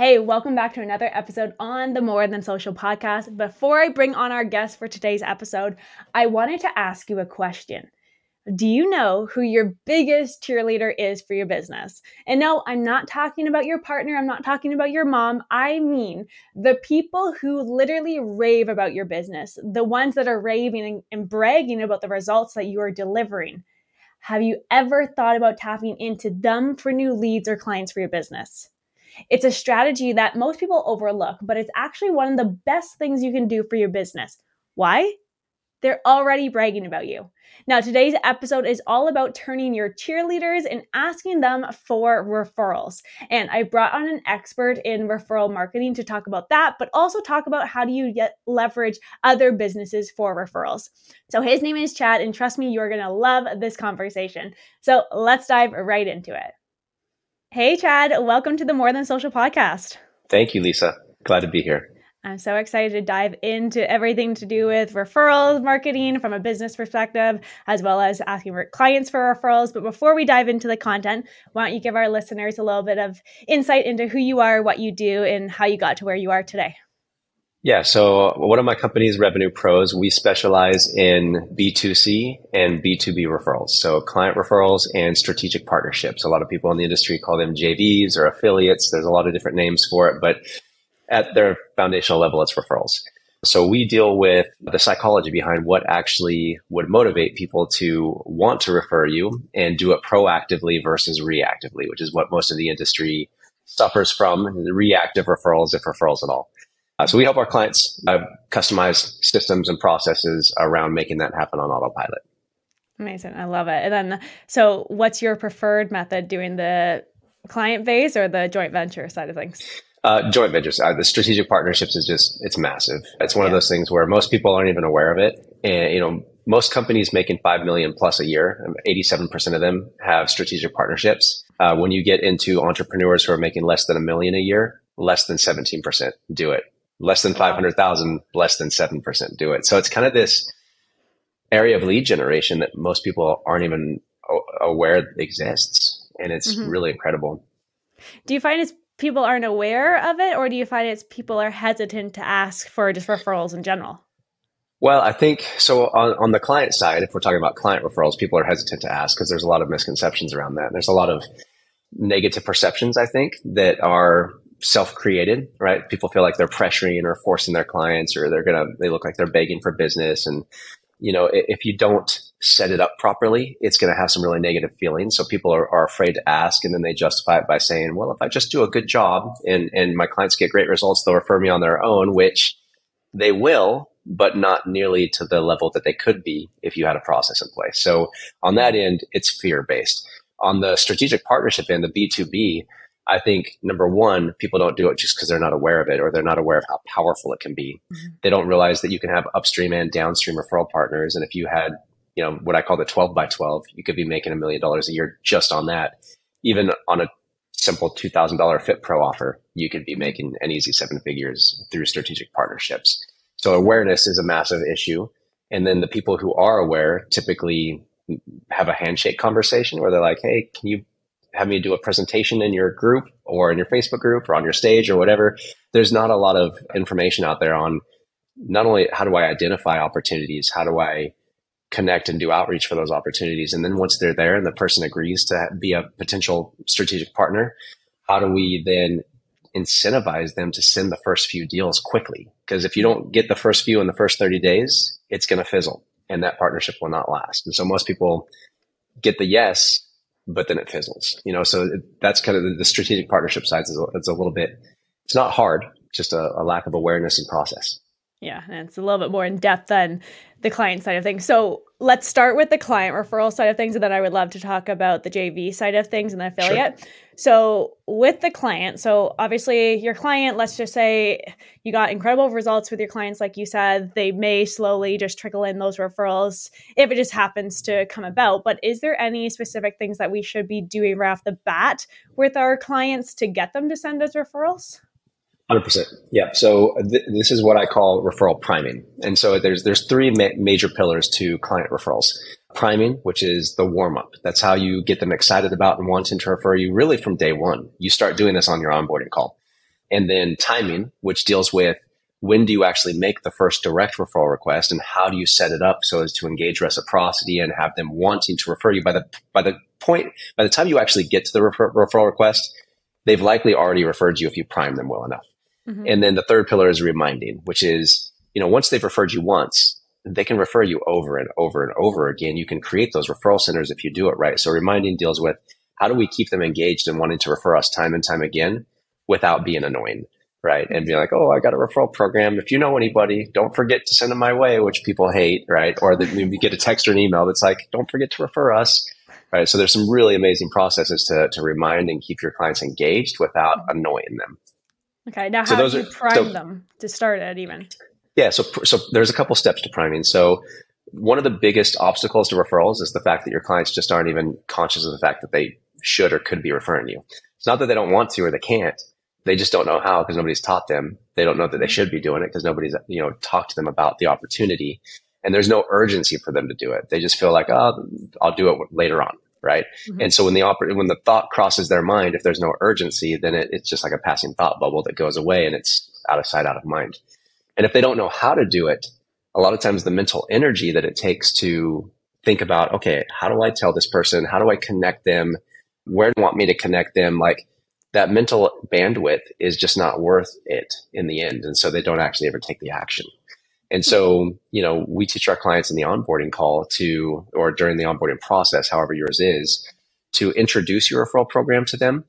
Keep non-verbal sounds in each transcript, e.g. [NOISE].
Hey, welcome back to another episode on the More Than Social podcast. Before I bring on our guest for today's episode, I wanted to ask you a question. Do you know who your biggest cheerleader is for your business? And no, I'm not talking about your partner. I'm not talking about your mom. I mean the people who literally rave about your business, the ones that are raving and bragging about the results that you are delivering. Have you ever thought about tapping into them for new leads or clients for your business? It's a strategy that most people overlook, but it's actually one of the best things you can do for your business. Why? They're already bragging about you. Now, today's episode is all about turning your cheerleaders and asking them for referrals. And I brought on an expert in referral marketing to talk about that, but also talk about how do you get leverage other businesses for referrals. So his name is Chad, and trust me, you're gonna love this conversation. So let's dive right into it. Hey, Chad, welcome to the More Than Social podcast. Thank you, Lisa. Glad to be here. I'm so excited to dive into everything to do with referrals, marketing from a business perspective, as well as asking for clients for referrals. But before we dive into the content, why don't you give our listeners a little bit of insight into who you are, what you do, and how you got to where you are today? Yeah. So one of my companies, Revenue Pros, we specialize in B2C and B2B referrals. So client referrals and strategic partnerships. A lot of people in the industry call them JVs or affiliates. There's a lot of different names for it, but at their foundational level, it's referrals. So we deal with the psychology behind what actually would motivate people to want to refer you and do it proactively versus reactively, which is what most of the industry suffers from, reactive referrals, if referrals at all. Uh, so we help our clients uh, customize systems and processes around making that happen on autopilot. Amazing. I love it. And then, so what's your preferred method doing the client base or the joint venture side of things? Uh, joint ventures. Uh, the strategic partnerships is just, it's massive. It's one yeah. of those things where most people aren't even aware of it. And, you know, most companies making 5 million plus a year, 87% of them have strategic partnerships. Uh, when you get into entrepreneurs who are making less than a million a year, less than 17% do it less than 500,000, less than 7% do it. So it's kind of this area of lead generation that most people aren't even aware exists. And it's mm-hmm. really incredible. Do you find it's people aren't aware of it, or do you find it's people are hesitant to ask for just referrals in general? Well, I think so. On, on the client side, if we're talking about client referrals, people are hesitant to ask because there's a lot of misconceptions around that. There's a lot of negative perceptions, I think, that are self-created, right? People feel like they're pressuring or forcing their clients or they're to, they look like they're begging for business. And, you know, if you don't set it up properly, it's to have some really negative feelings. So people are, are afraid to ask and then they justify it by saying, well, if I just do a good job and, and my clients get great results, they'll refer me on their own, which they will, but not nearly to the level that they could be if you had a process in place. So on that end, it's fear based. On the strategic partnership end, the B2B, I think number one, people don't do it just because they're not aware of it or they're not aware of how powerful it can be. Mm-hmm. They don't realize that you can have upstream and downstream referral partners. And if you had, you know, what I call the 12 by 12, you could be making a million dollars a year just on that. Even on a simple $2,000 Fit Pro offer, you could be making an easy seven figures through strategic partnerships. So awareness is a massive issue. And then the people who are aware typically have a handshake conversation where they're like, Hey, can you have me do a presentation in your group or in your Facebook group or on your stage or whatever, there's not a lot of information out there on not only how do I identify opportunities, how do I connect and do outreach for those opportunities. And then once they're there and the person agrees to be a potential strategic partner, how do we then incentivize them to send the first few deals quickly? Because if you don't get the first few in the first 30 days, it's going to fizzle and that partnership will not last. And so most people get the yes but then it fizzles. You know, so that's kind of the, the strategic partnership side is a, it's a little bit, it's not hard, just a, a lack of awareness and process. Yeah, and it's a little bit more in depth than the client side of things. So let's start with the client referral side of things, and then I would love to talk about the JV side of things and the affiliate. Sure. So with the client, so obviously your client, let's just say you got incredible results with your clients, like you said, they may slowly just trickle in those referrals if it just happens to come about. But is there any specific things that we should be doing right off the bat with our clients to get them to send us referrals? Hundred percent. Yeah. So uh, th- this is what I call referral priming, and so there's there's three ma- major pillars to client referrals. Priming, which is the warm up. That's how you get them excited about and wanting to refer you really from day one. You start doing this on your onboarding call, and then timing, which deals with when do you actually make the first direct referral request and how do you set it up so as to engage reciprocity and have them wanting to refer you by the by the point by the time you actually get to the refer- referral request they've likely already referred you if you prime them well enough Mm-hmm. And then the third pillar is reminding, which is, you know, once they've referred you once, they can refer you over and over and over again. You can create those referral centers if you do it right. So reminding deals with how do we keep them engaged and wanting to refer us time and time again without being annoying, right? And be like, oh, I got a referral program. If you know anybody, don't forget to send them my way, which people hate, right? Or that maybe get a text or an email that's like, don't forget to refer us. Right. So there's some really amazing processes to, to remind and keep your clients engaged without annoying them. Okay. Now, how so do you are, prime so, them to start it even? Yeah. So, so there's a couple steps to priming. So one of the biggest obstacles to referrals is the fact that your clients just aren't even conscious of the fact that they should or could be referring you. It's not that they don't want to or they can't. They just don't know how because nobody's taught them. They don't know that they should be doing it because nobody's, you know, talked to them about the opportunity and there's no urgency for them to do it. They just feel like, oh, I'll do it later on right? Mm-hmm. And so when the oper- when the thought crosses their mind, if there's no urgency, then it, it's just like a passing thought bubble that goes away and it's out of sight, out of mind. And if they don't know how to do it, a lot of times the mental energy that it takes to think about, okay, how do I tell this person? How do I connect them? Where do you want me to connect them? Like that mental bandwidth is just not worth it in the end. And so they don't actually ever take the action. And so, you know, we teach our clients in the onboarding call to, or during the onboarding process, however yours is, to introduce your referral program to them,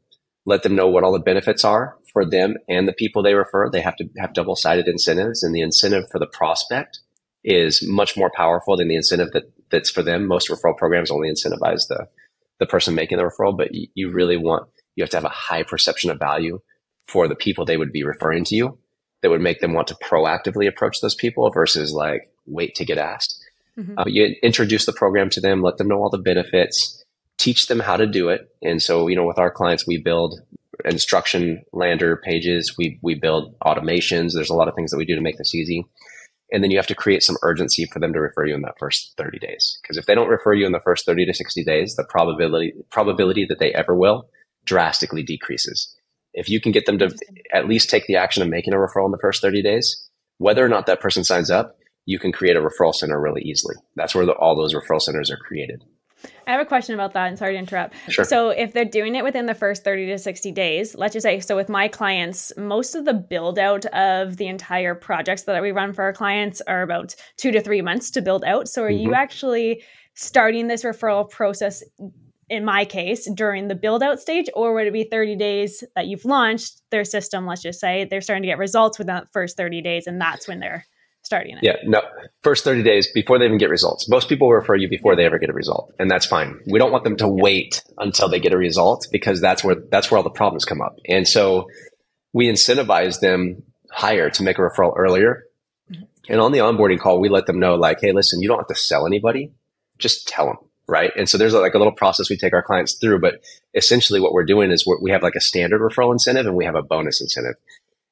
let them know what all the benefits are for them and the people they refer. They have to have double sided incentives, and the incentive for the prospect is much more powerful than the incentive that, that's for them. Most referral programs only incentivize the, the person making the referral, but you, you really want, you have to have a high perception of value for the people they would be referring to you that would make them want to proactively approach those people versus like wait to get asked. Mm-hmm. Uh, you introduce the program to them, let them know all the benefits, teach them how to do it. And so, you know, with our clients, we build instruction lander pages, we, we build automations. There's a lot of things that we do to make this easy. And then you have to create some urgency for them to refer you in that first 30 days. Because if they don't refer you in the first 30 to 60 days, the probability probability that they ever will drastically decreases. If you can get them to at least take the action of making a referral in the first 30 days, whether or not that person signs up, you can create a referral center really easily. That's where the, all those referral centers are created. I have a question about that, and sorry to interrupt. Sure. So, if they're doing it within the first 30 to 60 days, let's just say, so with my clients, most of the build out of the entire projects that we run for our clients are about two to three months to build out. So, are mm-hmm. you actually starting this referral process in my case during the build out stage or would it be 30 days that you've launched their system let's just say they're starting to get results within the first 30 days and that's when they're starting it? Yeah no first 30 days before they even get results. Most people refer you before they ever get a result and that's fine. We don't want them to wait until they get a result because that's where that's where all the problems come up. And so we incentivize them higher to make a referral earlier. Mm-hmm. and on the onboarding call we let them know like hey listen you don't have to sell anybody. Just tell them right? And so there's like a little process we take our clients through, but essentially what we're doing is we're, we have like a standard referral incentive and we have a bonus incentive.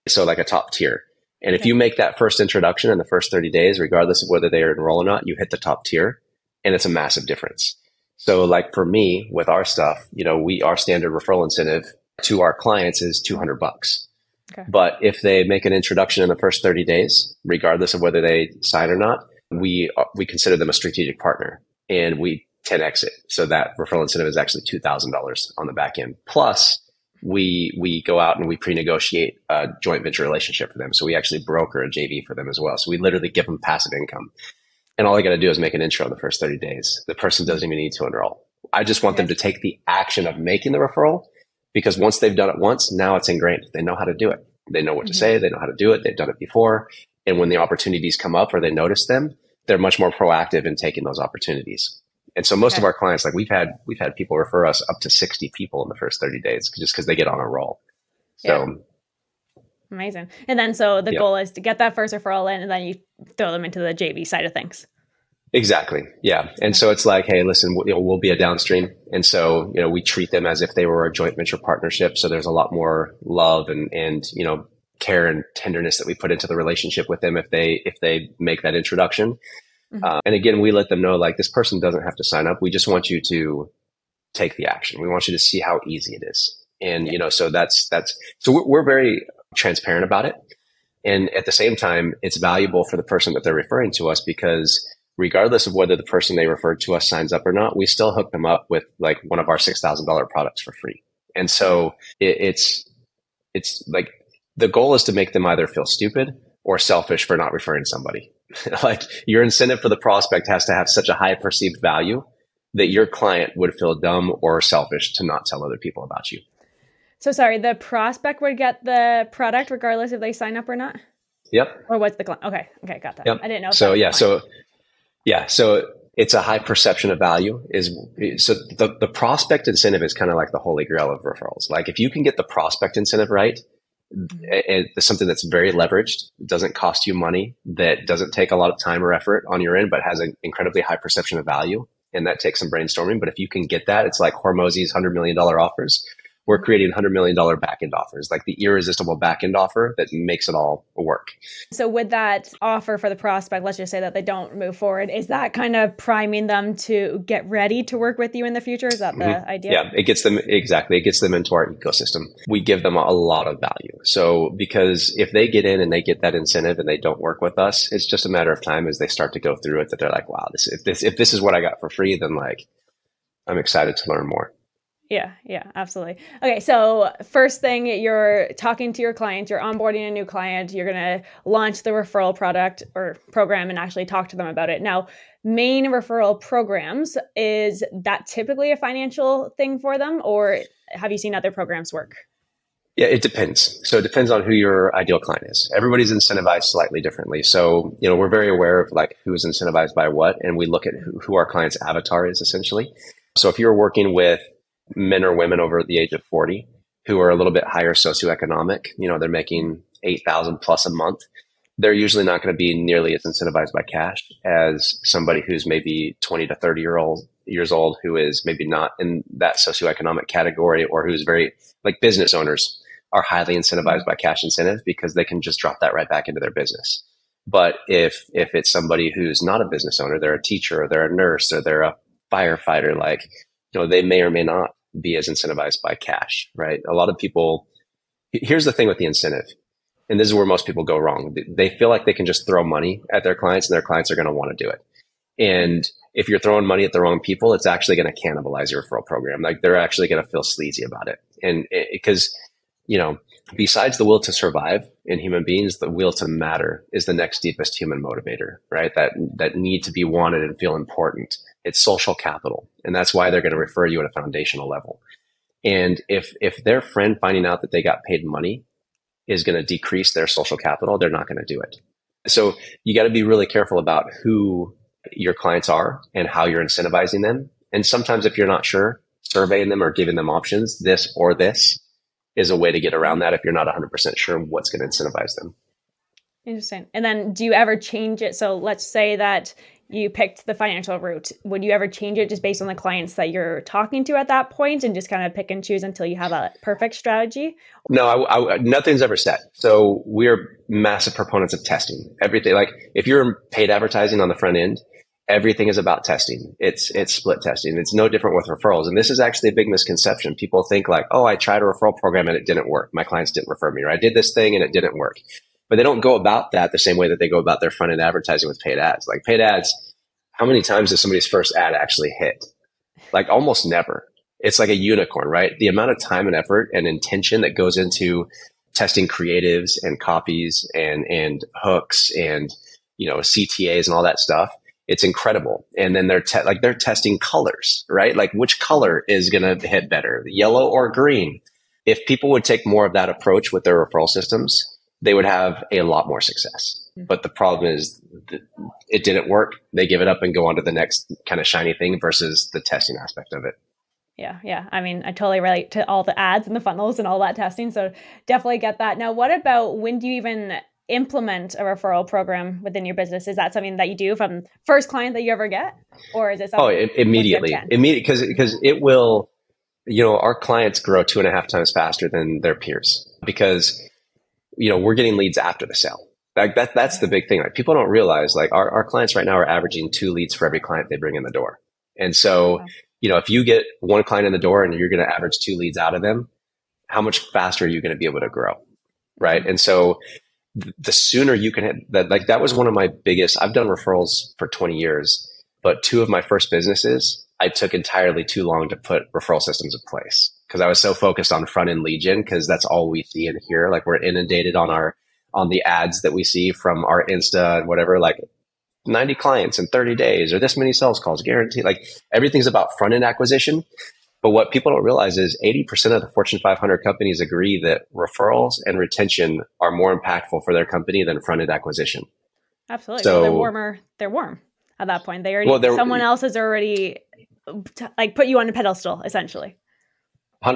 So like a top tier. And okay. if you make that first introduction in the first 30 days, regardless of whether they are enroll or not, you hit the top tier and it's a massive difference. So like for me with our stuff, you know, we, our standard referral incentive to our clients is 200 bucks. Okay. But if they make an introduction in the first 30 days, regardless of whether they sign or not, we, uh, we consider them a strategic partner and we 10x it. So that referral incentive is actually $2,000 on the back end. Plus, we we go out and we pre-negotiate a joint venture relationship for them. So we actually broker a JV for them as well. So we literally give them passive income. And all they got to do is make an intro in the first 30 days. The person doesn't even need to enroll. I just want them to take the action of making the referral because once they've done it once, now it's ingrained. They know how to do it. They know what to mm-hmm. say. They know how to do it. They've done it before. And when the opportunities come up or they notice them, they're much more proactive in taking those opportunities. And so most okay. of our clients, like we've had, we've had people refer us up to 60 people in the first 30 days just because they get on a roll. So yeah. amazing. And then, so the goal is to get that first referral in and then you throw them into the JV side of things. Exactly. Yeah. And so it's like, hey, listen, we'll, you know, we'll be a downstream. And so, you know, we treat them as if they were a joint venture partnership. So there's a lot more love and, and, you know, care and tenderness that we put into the relationship with them if they, if they make that introduction. Mm-hmm. Uh, and again, we let them know like this person doesn't have to sign up. We just want you to take the action. We want you to see how easy it is. And, yeah. you know, so that's, that's, so we're, we're very transparent about it. And at the same time, it's valuable for the person that they're referring to us because regardless of whether the person they referred to us signs up or not, we still hook them up with like one of our $6,000 products for free. And so it, it's, it's like the goal is to make them either feel stupid or selfish for not referring somebody. [LAUGHS] like your incentive for the prospect has to have such a high perceived value that your client would feel dumb or selfish to not tell other people about you. So sorry, the prospect would get the product regardless if they sign up or not? Yep. Or what's the client? Okay. Okay. Got that. Yep. I didn't know. So yeah. So yeah. So it's a high perception of value is so the, the prospect incentive is kind of like the holy grail of referrals. Like if you can get the prospect incentive right. It's something that's very leveraged, doesn't cost you money, that doesn't take a lot of time or effort on your end, but has an incredibly high perception of value. And that takes some brainstorming. But if you can get that, it's like Hormozi's $100 million offers we're creating $100 million backend offers, like the irresistible backend offer that makes it all work. So, with that offer for the prospect, let's just say that they don't move forward, is that kind of priming them to get ready to work with you in the future? Is that the mm-hmm. idea? Yeah, it gets them exactly. It gets them into our ecosystem. We give them a lot of value. So, because if they get in and they get that incentive and they don't work with us, it's just a matter of time as they start to go through it that they're like, wow, this, if this, if this is what I got for free, then like, I'm excited to learn more. Yeah, yeah, absolutely. Okay, so first thing, you're talking to your client, you're onboarding a new client, you're going to launch the referral product or program and actually talk to them about it. Now, main referral programs, is that typically a financial thing for them, or have you seen other programs work? Yeah, it depends. So it depends on who your ideal client is. Everybody's incentivized slightly differently. So, you know, we're very aware of like who is incentivized by what, and we look at who, who our client's avatar is essentially. So if you're working with men or women over the age of 40 who are a little bit higher socioeconomic, you know, they're making 8,000 plus a month. They're usually not going to be nearly as incentivized by cash as somebody who's maybe 20 to 30 year old years old who is maybe not in that socioeconomic category or who's very like business owners are highly incentivized by cash incentive because they can just drop that right back into their business. But if if it's somebody who's not a business owner, they're a teacher or they're a nurse or they're a firefighter, like you know, they may or may not be as incentivized by cash, right? A lot of people, here's the thing with the incentive. And this is where most people go wrong. They feel like they can just throw money at their clients and their clients are going to want to do it. And if you're throwing money at the wrong people, it's actually going to cannibalize your referral program. Like they're actually going to feel sleazy about it. And eh, because, you know, besides the will to survive in human beings, the will to matter is the next deepest human motivator, right? That, that need to be wanted and feel important. It's social capital. And that's why they're going to refer you at a foundational level. And if, if their friend finding out that they got paid money is going to decrease their social capital, they're not going to do it. So you got to be really careful about who your clients are and how you're incentivizing them. And sometimes if you're not sure, surveying them or giving them options, this or this is a way to get around that if you're not 100% sure what's going to incentivize them. Interesting. And then do you ever change it? So let's say that you picked the financial route. Would you ever change it just based on the clients that you're talking to at that point and just kind of pick and choose until you have a perfect strategy? No, I, I, nothing's ever set. So we're massive proponents of testing. Everything, like if you're paid advertising on the front end, everything is about testing. It's it's split testing. It's no different with referrals. And this is actually a big misconception. People think like, oh, I tried a referral program and it didn't work. My clients didn't refer me, or I did this thing and it didn't work. But they don't go about that the same way that they go about their front end advertising with paid ads. Like paid ads, how many times does somebody's first ad actually hit? Like almost never. It's like a unicorn, right? The amount of time and effort and intention that goes into testing creatives and copies and and hooks and you know CTAs and all that stuff it's incredible. And then they're te- like they're testing colors, right? Like which color is going to hit better, yellow or green? If people would take more of that approach with their referral systems, they would have a lot more success. Mm-hmm. But the problem is it didn't work. They give it up and go on to the next kind of shiny thing versus the testing aspect of it. Yeah, yeah. I mean, I totally relate to all the ads and the funnels and all that testing. So definitely get that. Now, what about when do you even implement a referral program within your business? Is that something that you do from first client that you ever get, or is it? Something? Oh, it, immediately, immediately, because because it will. You know, our clients grow two and a half times faster than their peers because you know we're getting leads after the sale. Like that, that's the big thing. Like people don't realize, like our, our clients right now are averaging two leads for every client they bring in the door. And so, you know, if you get one client in the door and you're going to average two leads out of them, how much faster are you going to be able to grow? Right. And so the sooner you can hit that, like that was one of my biggest, I've done referrals for 20 years, but two of my first businesses, I took entirely too long to put referral systems in place because I was so focused on front end lead gen because that's all we see and hear. Like we're inundated on our, on the ads that we see from our Insta and whatever, like 90 clients in 30 days or this many sales calls guaranteed. Like everything's about front end acquisition. But what people don't realize is 80% of the Fortune 500 companies agree that referrals and retention are more impactful for their company than front end acquisition. Absolutely. So, they're warmer. They're warm at that point. They already, well, someone else has already like put you on a pedestal essentially.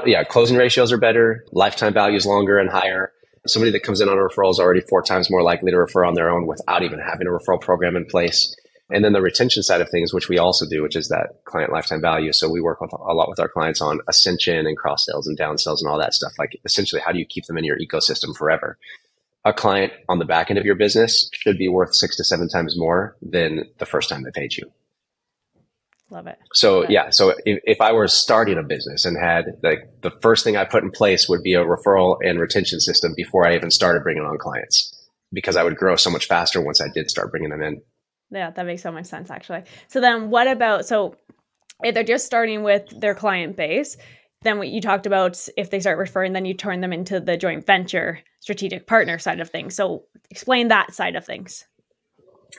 Yeah. Closing ratios are better. Lifetime value is longer and higher. Somebody that comes in on a referral is already four times more likely to refer on their own without even having a referral program in place. And then the retention side of things, which we also do, which is that client lifetime value. So we work with, a lot with our clients on ascension and cross sales and down sales and all that stuff. Like essentially, how do you keep them in your ecosystem forever? A client on the back end of your business should be worth six to seven times more than the first time they paid you. Love it. So Love yeah, so if, if I were starting a business and had like the first thing I put in place would be a referral and retention system before I even started bringing on clients because I would grow so much faster once I did start bringing them in. Yeah, that makes so much sense actually. So then what about so if they're just starting with their client base, then what you talked about if they start referring then you turn them into the joint venture strategic partner side of things. So explain that side of things.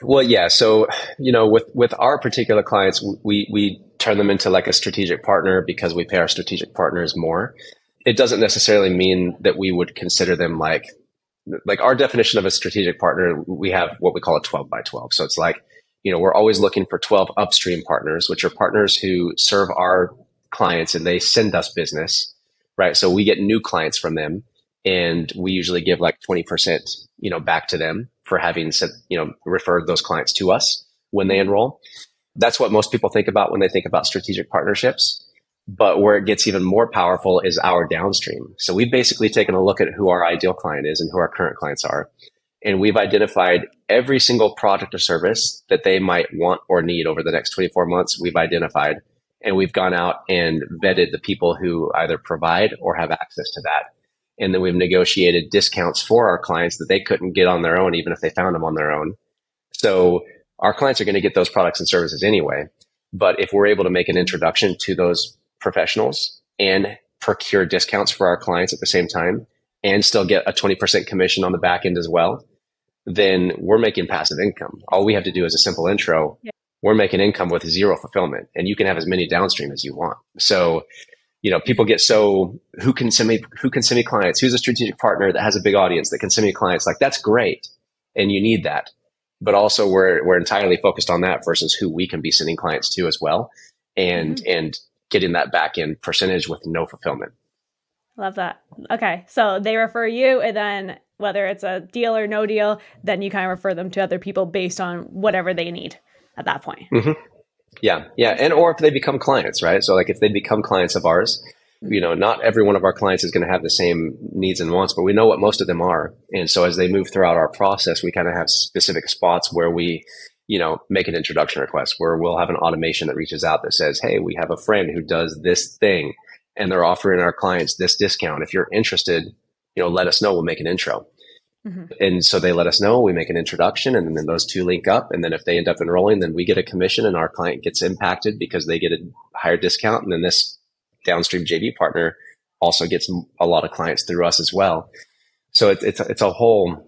Well, yeah. So, you know, with, with our particular clients, we, we turn them into like a strategic partner because we pay our strategic partners more. It doesn't necessarily mean that we would consider them like, like our definition of a strategic partner, we have what we call a 12 by 12. So it's like, you know, we're always looking for 12 upstream partners, which are partners who serve our clients and they send us business, right? So we get new clients from them and we usually give like 20%, you know, back to them for having you know, referred those clients to us when they enroll. That's what most people think about when they think about strategic partnerships. But where it gets even more powerful is our downstream. So we've basically taken a look at who our ideal client is and who our current clients are. And we've identified every single product or service that they might want or need over the next 24 months. We've identified and we've gone out and vetted the people who either provide or have access to that and then we've negotiated discounts for our clients that they couldn't get on their own, even if they found them on their own. So our clients are going to get those products and services anyway. But if we're able to make an introduction to those professionals and procure discounts for our clients at the same time and still get a 20% commission on the back end as well, then we're making passive income. All we have to do is a simple intro. Yeah. We're making income with zero fulfillment and you can have as many downstream as you want. So you know, people get so who can send me who can send me clients? Who's a strategic partner that has a big audience that can send me clients? Like that's great, and you need that. But also, we're we're entirely focused on that versus who we can be sending clients to as well, and mm-hmm. and getting that back end percentage with no fulfillment. Love that. Okay, so they refer you, and then whether it's a deal or no deal, then you kind of refer them to other people based on whatever they need at that point. Mm-hmm. Yeah, yeah, and or if they become clients, right? So like if they become clients of ours, you know, not every one of our clients is going to have the same needs and wants, but we know what most of them are. And so as they move throughout our process, we kind of have specific spots where we, you know, make an introduction request where we'll have an automation that reaches out that says, Hey, we have a friend who does this thing and they're offering our clients this discount. If you're interested, you know, let us know. We'll make an intro. Mm-hmm. And so they let us know, we make an introduction, and then those two link up. And then if they end up enrolling, then we get a commission and our client gets impacted because they get a higher discount. And then this downstream JV partner also gets a lot of clients through us as well. So it, it's, it's a whole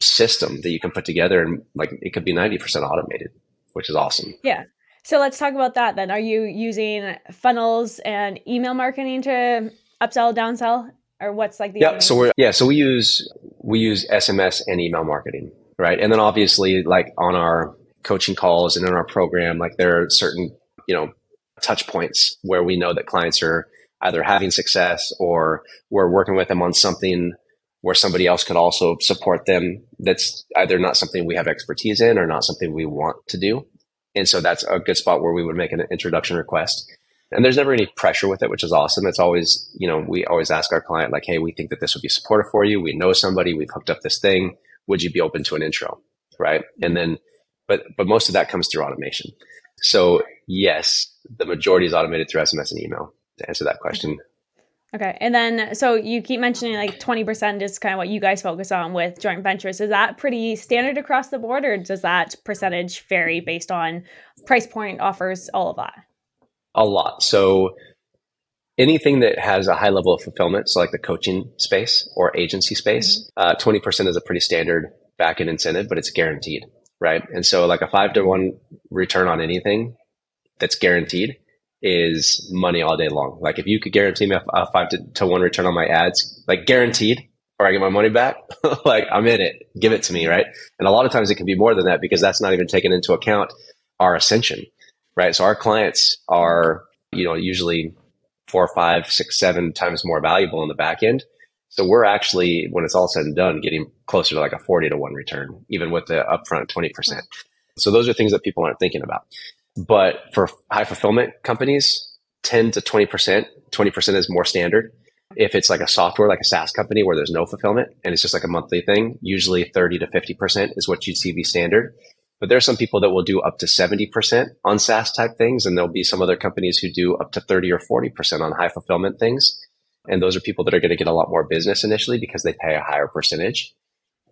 system that you can put together and like it could be 90% automated, which is awesome. Yeah. So let's talk about that then. Are you using funnels and email marketing to upsell, downsell? Or what's like the Yeah, so we're yeah, so we use we use SMS and email marketing. right? And then obviously, like on our coaching calls and in our program, like there are certain, you know, touch points where we know that clients are either having success or we're working with them on something where somebody else could also support them that's either not something we have expertise in or not something we want to do. And so that's a good spot where we would make an introduction request. And there's never any pressure with it, which is awesome. It's always, you know, we always ask our client, like, hey, we think that this would be supportive for you. We know somebody, we've hooked up this thing. Would you be open to an intro? Right. And then, but, but most of that comes through automation. So yes, the majority is automated through SMS and email to answer that question. Okay. And then, so you keep mentioning like 20% is kind of what you guys focus on with joint ventures. Is that pretty standard across the board, or does that percentage vary based on price point, offers, all of that? A lot. So, anything that has a high level of fulfillment, so like the coaching space or agency space, mm-hmm. uh, 20% is a pretty standard back end incentive, but it's guaranteed, right? And so, like a five to one return on anything that's guaranteed is money all day long. Like if you could guarantee me a, five to, to one return on my ads, like guaranteed, or I get my money back, [LAUGHS] like I'm in it. Give it to me, right? And a lot of times it can be more than that because that's not even taken into account our ascension, right? So our clients are, you know, usually four, five, six, seven times more valuable in the back end. So we're actually, when it's all said and done, getting closer to like a 40 to one return, even with the upfront 20%. So those are things that people aren't thinking about. But for high fulfillment companies, 10 to 20%, 20% is more standard. If it's like a software, like a SaaS company where there's no fulfillment and it's just like a monthly thing, usually 30 to 50% is what you'd see be standard. But there are some people that will do up to 70% on SaaS type things. And there'll be some other companies who do up to 30 or 40% on high fulfillment things. And those are people that are going to get a lot more business initially because they pay a higher percentage.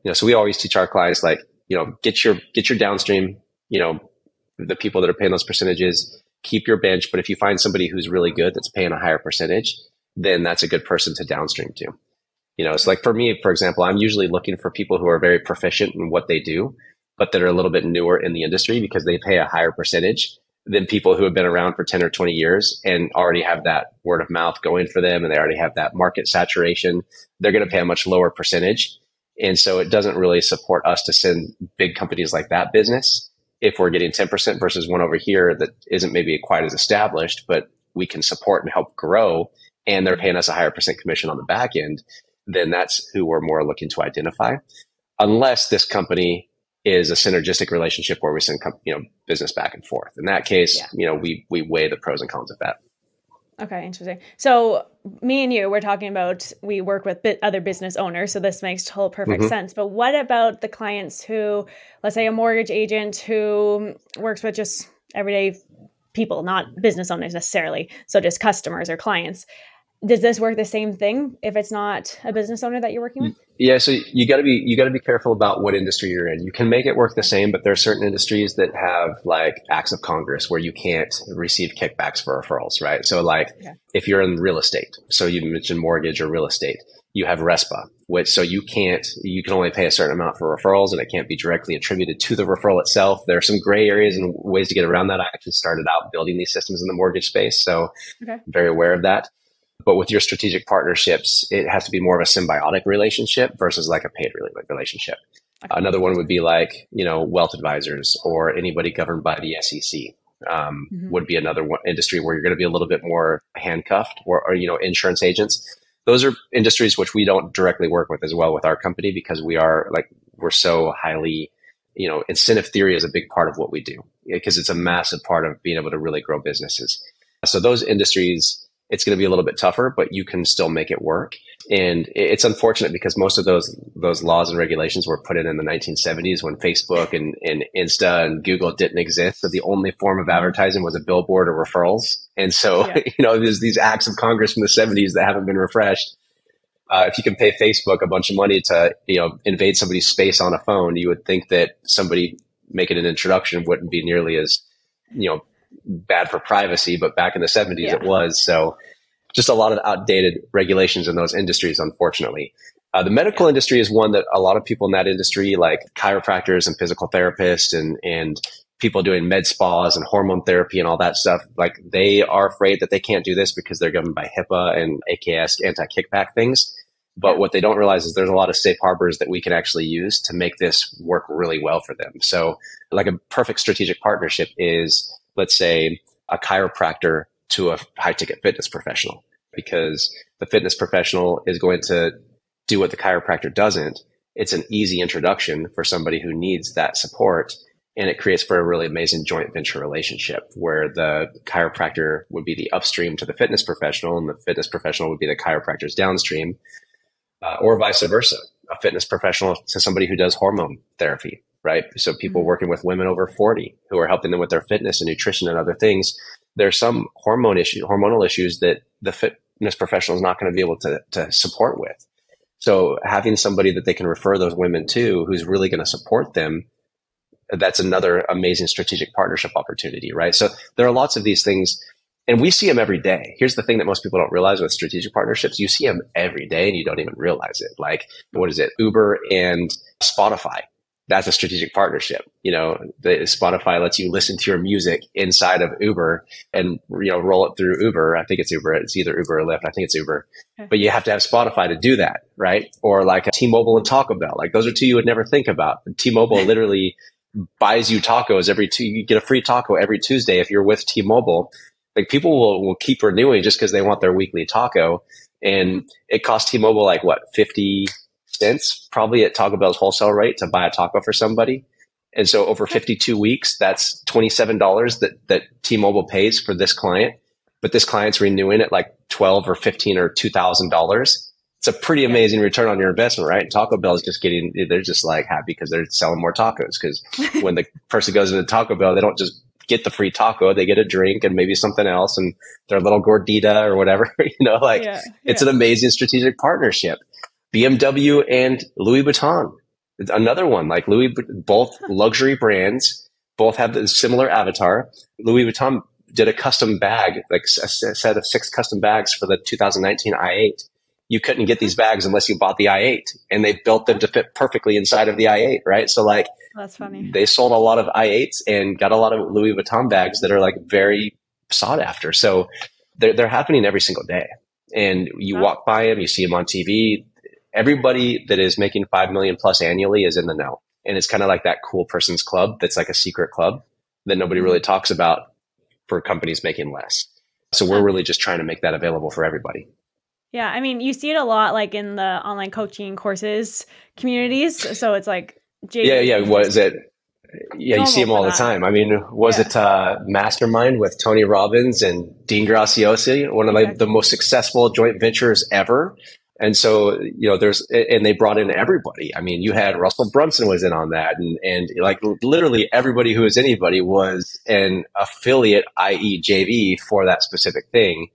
You know, so we always teach our clients like, you know, get your, get your downstream, you know, the people that are paying those percentages, keep your bench. But if you find somebody who's really good that's paying a higher percentage, then that's a good person to downstream to. You know, it's like for me, for example, I'm usually looking for people who are very proficient in what they do, but that are a little bit newer in the industry because they pay a higher percentage than people who have been around for 10 or 20 years and already have that word of mouth going for them and they already have that market saturation. They're going to pay a much lower percentage. And so it doesn't really support us to send big companies like that business if we're getting 10% versus one over here that isn't maybe quite as established, but we can support and help grow and they're paying us a higher percent commission on the back end, then that's who we're more looking to identify. Unless this company is a synergistic relationship where we send you know business back and forth. In that case, yeah. you know, we we weigh the pros and cons of that. Okay, interesting. So me and you, we're talking about we work with other business owners, so this makes total perfect mm-hmm. sense. But what about the clients who, let's say, a mortgage agent who works with just everyday people, not business owners necessarily, so just customers or clients? does this work the same thing if it's not a business owner that you're working with? Yeah, so you got to be you got to be careful about what industry you're in. You can make it work the same, but there are certain industries that have like acts of Congress where you can't receive kickbacks for referrals, right? So like okay. if you're in real estate, so you mentioned mortgage or real estate, you have RESPA, which so you can't you can only pay a certain amount for referrals and it can't be directly attributed to the referral itself. There are some gray areas and ways to get around that. I actually started out building these systems in the mortgage space, so okay. very aware of that. But with your strategic partnerships, it has to be more of a symbiotic relationship versus like a paid relationship. Okay. Another one would be like, you know, wealth advisors or anybody governed by the SEC. Um, mm-hmm. Would be another one, industry where you're going to be a little bit more handcuffed, or, or you know, insurance agents. Those are industries which we don't directly work with as well with our company because we are like we're so highly, you know, incentive theory is a big part of what we do because it's a massive part of being able to really grow businesses. So those industries it's going to be a little bit tougher, but you can still make it work. And it's unfortunate because most of those those laws and regulations were put in in the 1970s when Facebook and, and Insta and Google didn't exist. So the only form of advertising was a billboard or referrals. And so, yeah. [LAUGHS] you know, there's these acts of Congress from the 70s that haven't been refreshed. Uh, if you can pay Facebook a bunch of money to, you know, invade somebody's space on a phone, you would think that somebody making an introduction wouldn't be nearly as, you know, bad for privacy, but back in the 70s yeah. it was. So just a lot of outdated regulations in those industries, unfortunately. Uh, the medical industry is one that a lot of people in that industry, like chiropractors and physical therapists and, and people doing med spas and hormone therapy and all that stuff, like they are afraid that they can't do this because they're governed by HIPAA and AKS anti kickback things. But what they don't realize is there's a lot of safe harbors that we can actually use to make this work really well for them. So, like a perfect strategic partnership is, let's say, a chiropractor to a high ticket fitness professional, because the fitness professional is going to do what the chiropractor doesn't. It's an easy introduction for somebody who needs that support. And it creates for a really amazing joint venture relationship where the chiropractor would be the upstream to the fitness professional and the fitness professional would be the chiropractor's downstream uh, or vice versa, a fitness professional to somebody who does hormone therapy, right? So people mm-hmm. working with women over 40 who are helping them with their fitness and nutrition and other things. There's some hormone issue, hormonal issues that the fitness professional is not going to be able to, to support with. So having somebody that they can refer those women to who's really going to support them, that's another amazing strategic partnership opportunity, right? So there are lots of these things and we see them every day. Here's the thing that most people don't realize with strategic partnerships. You see them every day and you don't even realize it. Like, what is it? Uber and Spotify. That's a strategic partnership. You know, the Spotify lets you listen to your music inside of Uber and, you know, roll it through Uber. I think it's Uber. It's either Uber or Lyft. I think it's Uber, but you have to have Spotify to do that. Right. Or like T-Mobile and Taco Bell. Like those are two you would never think about. T-Mobile [LAUGHS] literally buys you tacos every two, you get a free taco every Tuesday if you're with T-Mobile like people will, will keep renewing just because they want their weekly taco. And it costs T-Mobile like what, 50 cents probably at Taco Bell's wholesale rate to buy a taco for somebody. And so over 52 weeks, that's $27 that, that T-Mobile pays for this client. But this client's renewing at like 12 or 15 or $2,000. It's a pretty amazing return on your investment, right? Taco Bell is just getting, they're just like happy because they're selling more tacos. Cause [LAUGHS] when the person goes into Taco Bell, they don't just get the free taco, they get a drink and maybe something else and their little gordita or whatever, [LAUGHS] you know, like yeah, it's an amazing strategic partnership. BMW and Louis Vuitton. Another one like Louis, both luxury brands, both have the similar avatar. Louis Vuitton did a custom bag, like a set of six custom bags for the 2019 i8. You couldn't get these bags unless you bought the i8 and they built them to fit perfectly inside of the i8, right? So like that's funny. They sold a lot of i8s and got a lot of Louis Vuitton bags that are like very sought after. So they're, they're happening every single day. And you walk by them, you see them on TV. Everybody that is making 5 million plus annually is in the know. And it's kind of like that cool person's club that's like a secret club that nobody really mm-hmm. talks about for companies making less. So we're really just trying to make that available for everybody. Yeah, I mean, you see it a lot like in the online coaching courses communities. So it's like yeah, yeah. Was it? Yeah, you see them all the time. I mean, was yeah. it uh, Mastermind with Tony Robbins and Dean Graziosi, one of exactly. the most successful joint ventures ever? And so, you know, there's, and they brought in everybody. I mean, you had Russell Brunson was in on that, and and like literally everybody who is anybody was an affiliate, i.e., JV for that specific thing.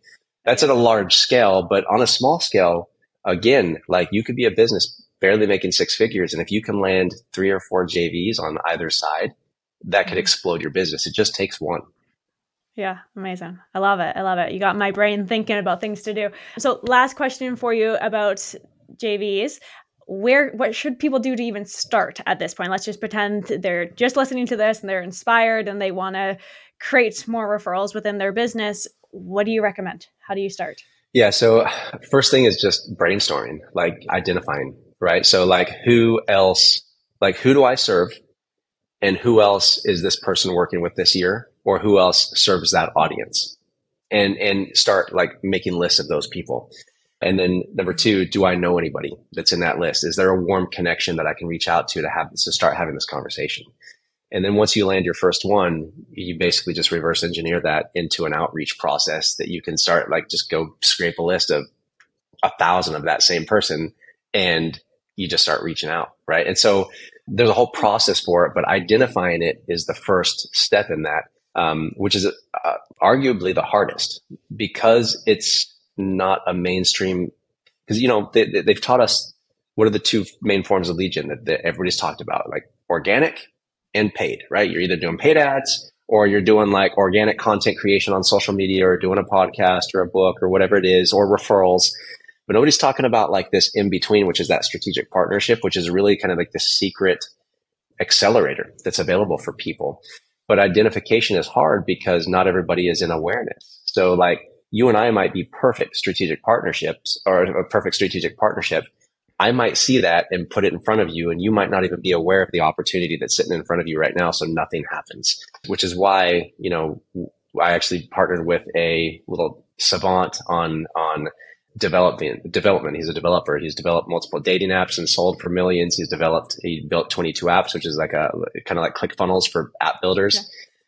That's at a large scale, but on a small scale, again, like you could be a business barely making six figures. And if you can land three or four JVs on either side, that could mm-hmm. explode your business. It just takes one. Yeah, amazing. I love it. I love it. You got my brain thinking about things to do. So, last question for you about JVs. Where what should people do to even start at this point? Let's just pretend they're just listening to this and they're inspired and they want to create more referrals within their business. What do you recommend? How do you start? Yeah, so first thing is just brainstorming, like identifying right? So like who else, like who do I serve? And who else is this person working with this year? Or who else serves that audience? And, and start like making lists of those people. And then number two, do I know anybody that's in that list? Is there a warm connection that I can reach out to to have to start having this conversation? And then once you land your first one, you basically just reverse engineer that into an outreach process that you can start like just go scrape a list of a thousand of that same person and you just start reaching out, right? And so there's a whole process for it, but identifying it is the first step in that, um, which is uh, arguably the hardest because it's not a mainstream. Because you know they, have taught us what are the two main forms of lead gen that, that everybody's talked about, like organic and paid, right? You're either doing paid ads or you're doing like organic content creation on social media or doing a podcast or a book or whatever it is or referrals but nobody's talking about like this in between, which is that strategic partnership, which is really kind of like the secret accelerator that's available for people. But identification is hard because not everybody is in awareness. So like you and I might be perfect strategic partnerships or a perfect strategic partnership. I might see that and put it in front of you, and you might not even be aware of the opportunity that's sitting in front of you right now. So nothing happens, which is why, you know, I actually partnered with a little savant on, on development, development. He's a developer. He's developed multiple dating apps and sold for millions. He's developed, he built 22 apps, which is like a kind of like ClickFunnels for app builders. Yeah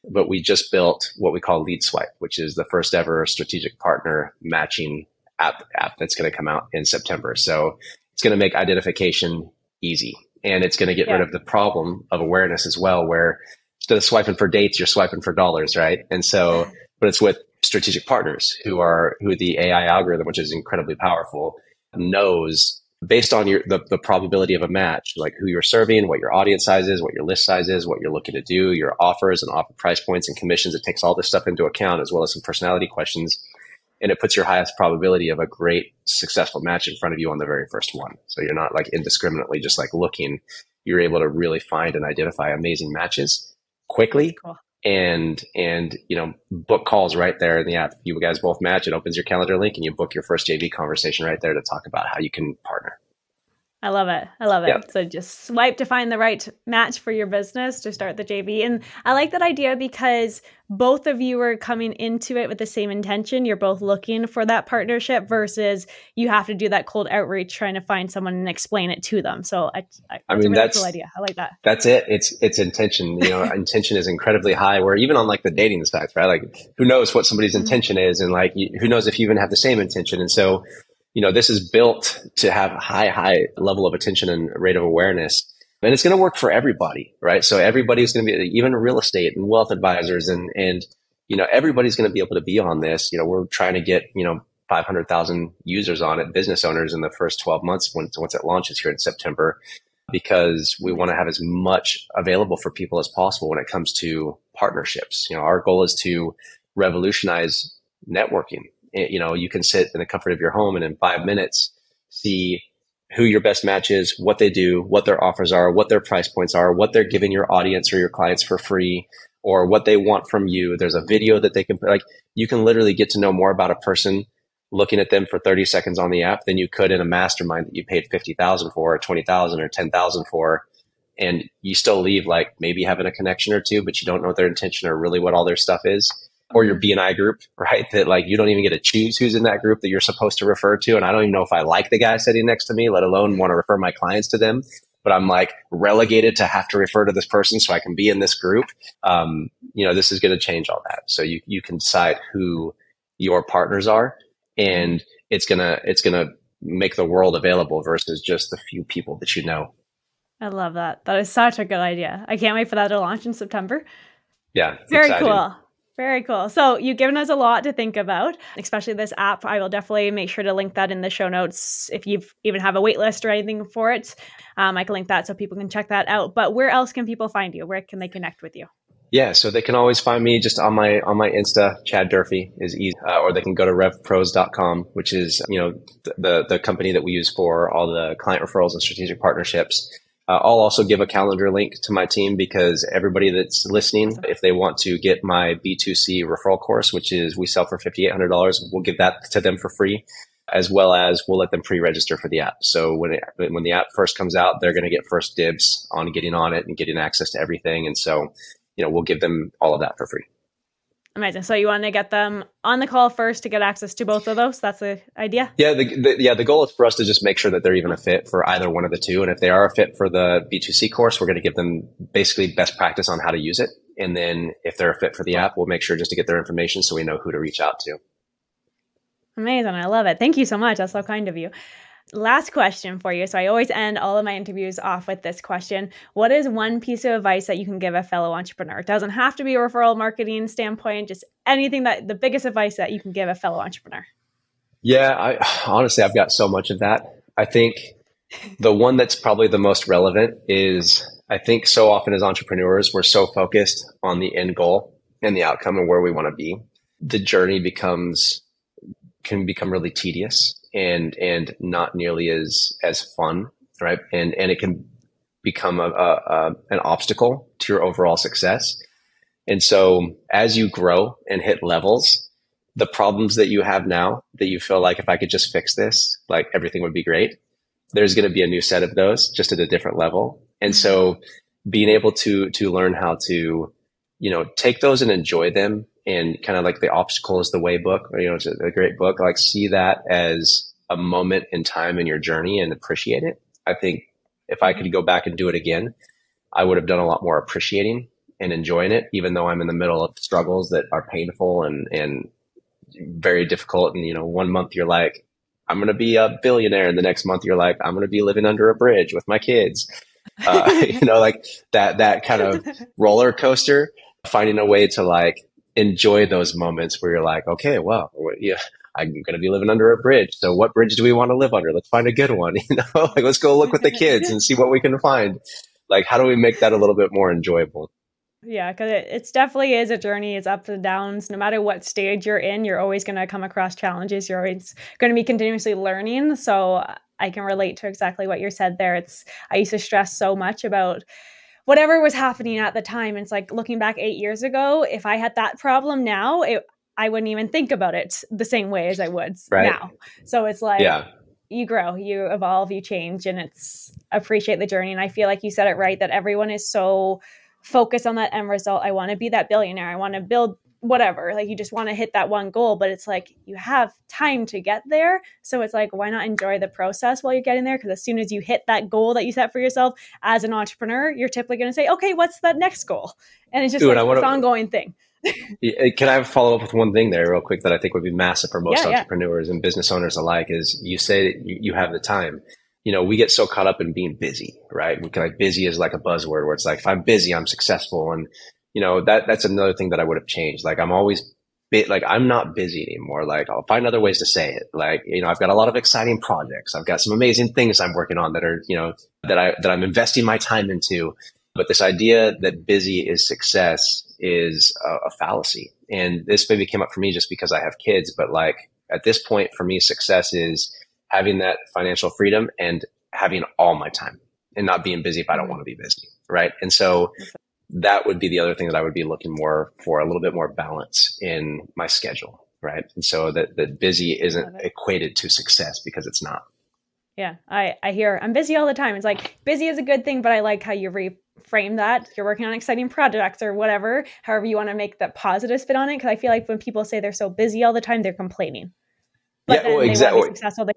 but we just built what we call Lead Swipe, which is the first ever strategic partner matching app app that's going to come out in September. So it's going to make identification easy, and it's going to get yeah. rid of the problem of awareness as well, where instead of swiping for dates, you're swiping for dollars, right? And so, but it's with strategic partners who are who the AI algorithm, which is incredibly powerful, knows based on your the, the probability of a match, like who you're serving, what your audience size is, what your list size is, what you're looking to do, your offers and offer price points and commissions. It takes all this stuff into account as well as some personality questions. And it puts your highest probability of a great successful match in front of you on the very first one. So you're not like indiscriminately just like looking. You're able to really find and identify amazing matches quickly cool and and you know book calls right there in the app. You guys both match. It opens your calendar link, and you book your first JV conversation right there to talk about how you can partner. I love it. I love it. So just swipe to find the right match for your business to start the JV. And I like that idea because both of you are coming into it with the same intention. You're both looking for that partnership versus you have to do that cold outreach trying to find someone and explain it to them. So I, I, I mean, really that's cool idea. I like that. That's it. It's, it's intention. You know, [LAUGHS] intention is incredibly high where even on like the dating aspect, right? Like who knows what somebody's mm-hmm. intention is and like you, who knows if you even have the same intention. And so you know, this is built to have a high, high level of attention and rate of awareness. And it's going to work for everybody, right? So everybody's going to be, even real estate and wealth advisors and, and, you know, everybody's going to be able to be on this. You know, we're trying to get, you know, 500,000 users on it, business owners in the first 12 months once, once it launches here in September, because we want to have as much available for people as possible when it comes to partnerships. You know, our goal is to revolutionize networking you know, you can sit in the comfort of your home and in five minutes see who your best match is, what they do, what their offers are, what their price points are, what they're giving your audience or your clients for free, or what they want from you. There's a video that they can like. You can literally get to know more about a person looking at them for 30 seconds on the app than you could in a mastermind that you paid 50,000 for or 20,000 or 10,000 for. And you still leave like maybe having a connection or two, but you don't know their intention or really what all their stuff is or your BNI group, right? That like you don't even get to choose who's in that group that you're supposed to refer to. And I don't even know if I like the guy sitting next to me, let alone want to refer my clients to them. But I'm like relegated to have to refer to this person so I can be in this group. Um, you know, this is going to change all that. So you, you can decide who your partners are and it's going to, it's to make the world available versus just the few people that you know. I love that. That is such a good idea. I can't wait for that to launch in September. Yeah. Very exciting. cool. Very cool. So you've given us a lot to think about, especially this app. I will definitely make sure to link that in the show notes if you even have a wait list or anything for it. Um, I can link that so people can check that out. But where else can people find you? Where can they connect with you? Yeah, so they can always find me just on my on my Insta. Chad Durfee is easy, uh, or they can go to revpros.com, which is you know the the company that we use for all the client referrals and strategic partnerships. Uh, I'll also give a calendar link to my team because everybody that's listening, if they want to get my B2C referral course, which is we sell for $5,800, we'll give that to them for free, as well as we'll let them pre-register for the app. So when it, when the app first comes out, they're going to get first dibs on getting on it and getting access to everything. And so, you know, we'll give them all of that for free. Amazing. So you want to get them on the call first to get access to both of those. That's the idea. Yeah, the, the, yeah. The goal is for us to just make sure that they're even a fit for either one of the two, and if they are a fit for the B2C course, we're going to give them basically best practice on how to use it, and then if they're a fit for the app, we'll make sure just to get their information so we know who to reach out to. Amazing. I love it. Thank you so much. That's so kind of you last question for you. So I always end all of my interviews off with this question. What is one piece of advice that you can give a fellow entrepreneur? It doesn't have to be a referral marketing standpoint, just anything that the biggest advice that you can give a fellow entrepreneur. Yeah, I honestly I've got so much of that. I think the one that's probably the most relevant is I think so often as entrepreneurs we're so focused on the end goal and the outcome and where we want to be. The journey becomes can become really tedious and and not nearly as as fun, right? And and it can become a, a, a an obstacle to your overall success. And so as you grow and hit levels, the problems that you have now that you feel like if I could just fix this, like everything would be great. There's going to be a new set of those just at a different level. And so being able to, to learn how to, you know, take those and enjoy them and kind of like the obstacle is the way book, or, you know, it's a, a great book, like see that as a moment in time in your journey and appreciate it. I think if I could go back and do it again, I would have done a lot more appreciating and enjoying it, even though I'm in the middle of struggles that are painful and, and very difficult. And, you know, one month you're like, I'm going to be a billionaire. And the next month you're like, I'm going to be living under a bridge with my kids. Uh, [LAUGHS] you know, like that, that kind of [LAUGHS] roller coaster, finding a way to like enjoy those moments where you're like, okay, well, yeah, I'm going to be living under a bridge. So what bridge do we want to live under? Let's find a good one. [LAUGHS] You know, like let's go look with the kids and see what we can find. Like, how do we make that a little bit more enjoyable? Yeah, because it it's definitely is a journey. It's ups and downs. No matter what stage you're in, you're always going to come across challenges. You're always going to be continuously learning. So I can relate to exactly what you said there. It's I used to stress so much about whatever was happening at the time. It's like looking back eight years ago, if I had that problem now, it I wouldn't even think about it the same way as I would right. now. So it's like yeah. you grow, you evolve, you change, and it's appreciate the journey. And I feel like you said it right that everyone is so focused on that end result. I want to be that billionaire. I want to build whatever. Like you just want to hit that one goal, but it's like you have time to get there. So it's like, why not enjoy the process while you're getting there? Because as soon as you hit that goal that you set for yourself as an entrepreneur, you're typically going to say, okay, what's that next goal? And it's just Dude, like wanna, this ongoing thing. [LAUGHS] can I follow up with one thing there real quick that I think would be massive for most yeah, entrepreneurs yeah. and business owners alike is you say that you, you have the time you know, we get so caught up in being busy, right? We like busy is like a buzzword where it's like, if I'm busy, I'm successful. And, you know, that, that's another thing that I would have changed. Like I'm always bit like I'm not busy anymore. Like I'll find other ways to say it. Like, you know, I've got a lot of exciting projects. I've got some amazing things I'm working on that are, you know, that I, that I'm investing my time into. But this idea that busy is success is a, a fallacy. And this maybe came up for me just because I have kids, but like at this point for me, success is, having that financial freedom and having all my time and not being busy if I don't mm-hmm. want to be busy. Right. And so that would be the other thing that I would be looking more for a little bit more balance in my schedule. Right. And so that, that busy isn't equated to success because it's not. Yeah. I, I hear I'm busy all the time. It's like busy is a good thing, but I like how you reframe that. You're working on exciting projects or whatever, however you want to make that positive spin on it. Cause I feel like when people say they're so busy all the time, they're complaining. But yeah, oh, well, exactly. successful, they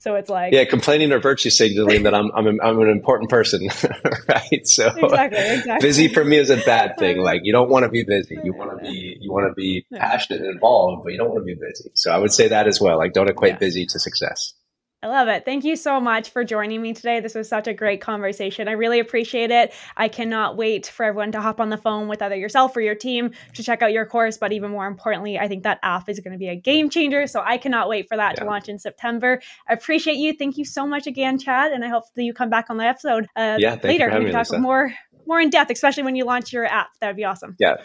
so it's like yeah, complaining or virtue signaling that I'm I'm, I'm an important person, [LAUGHS] right? So exactly, exactly. busy for me is a bad [LAUGHS] thing. Like you don't want to be busy. You want to be you want to be passionate and involved, but you don't want to be busy. So I would say that as well. Like don't equate yeah. busy to success. I love it. Thank you so much for joining me today. This was such a great conversation. I really appreciate it. I cannot wait for everyone to hop on the phone with either yourself or your team to check out your course. But even more importantly, I think that app is going to be a game changer. So I cannot wait for that yeah. to launch in September. I appreciate you. Thank you so much again, Chad. And I hope that you come back on the episode uh, yeah, later we talk Lisa. more more in depth, especially when you launch your app. That would be awesome. Yeah.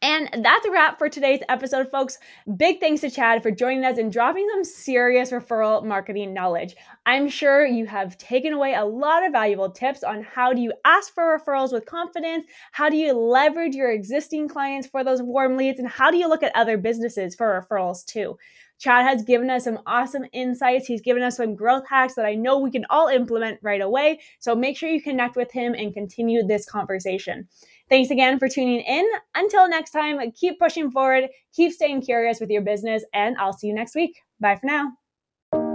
And that's a wrap for today's episode, folks. Big thanks to Chad for joining us and dropping some serious referral marketing knowledge. I'm sure you have taken away a lot of valuable tips on how do you ask for referrals with confidence, how do you leverage your existing clients for those warm leads, and how do you look at other businesses for referrals too. Chad has given us some awesome insights. He's given us some growth hacks that I know we can all implement right away. So make sure you connect with him and continue this conversation. Thanks again for tuning in. Until next time, keep pushing forward, keep staying curious with your business, and I'll see you next week. Bye for now.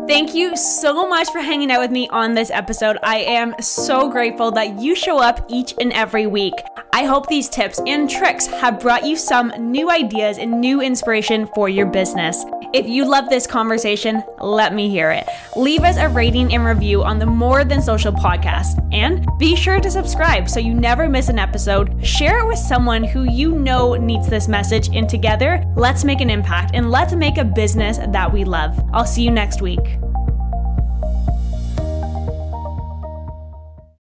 Thank you so much for hanging out with me on this episode. I am so grateful that you show up each and every week. I hope these tips and tricks have brought you some new ideas and new inspiration for your business. If you love this conversation, let me hear it. Leave us a rating and review on the More Than Social podcast. And be sure to subscribe so you never miss an episode. Share it with someone who you know needs this message. And together, let's make an impact and let's make a business that we love. I'll see you next week.